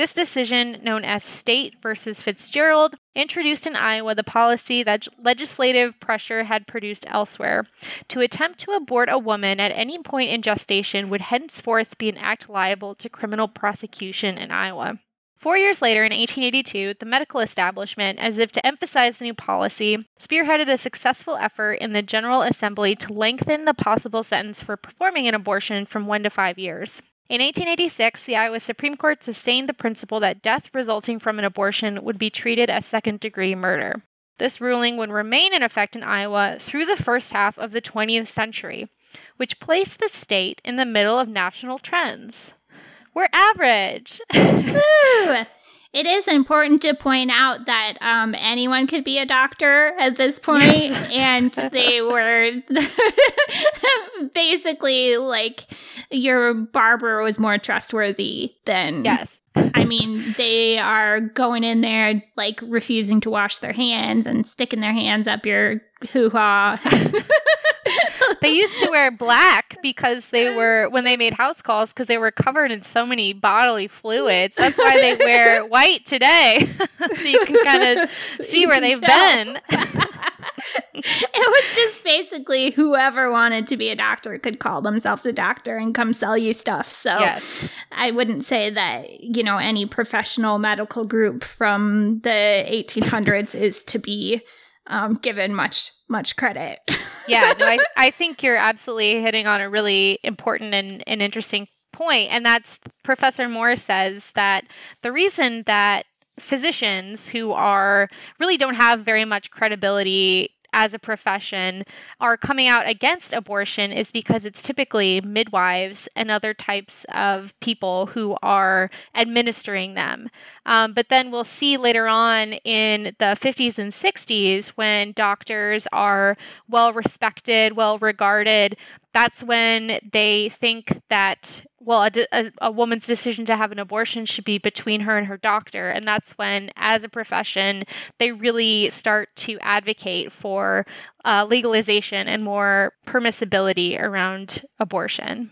This decision, known as State versus Fitzgerald, introduced in Iowa the policy that legislative pressure had produced elsewhere. To attempt to abort a woman at any point in gestation would henceforth be an act liable to criminal prosecution in Iowa. Four years later, in 1882, the medical establishment, as if to emphasize the new policy, spearheaded a successful effort in the General Assembly to lengthen the possible sentence for performing an abortion from one to five years. In 1886, the Iowa Supreme Court sustained the principle that death resulting from an abortion would be treated as second degree murder. This ruling would remain in effect in Iowa through the first half of the 20th century, which placed the state in the middle of national trends. We're average. It is important to point out that um, anyone could be a doctor at this point, and they were basically like your barber was more trustworthy than yes. I mean, they are going in there like refusing to wash their hands and sticking their hands up your hoo ha. they used to wear black because they were when they made house calls because they were covered in so many bodily fluids. That's why they wear white today, so you can kind of so see where they've tell. been. it was just basically whoever wanted to be a doctor could call themselves a doctor and come sell you stuff. So yes. I wouldn't say that, you know, any professional medical group from the 1800s is to be um, given much much credit. Yeah, no, I, I think you're absolutely hitting on a really important and, and interesting point, and that's Professor Moore says that the reason that physicians who are really don't have very much credibility as a profession are coming out against abortion is because it's typically midwives and other types of people who are administering them. Um, but then we'll see later on in the 50s and 60s when doctors are well respected, well regarded, that's when they think that well a, a, a, woman's decision to have an abortion should be between her and her doctor. And that's when as a profession they really start to advocate for uh, legalization and more permissibility around abortion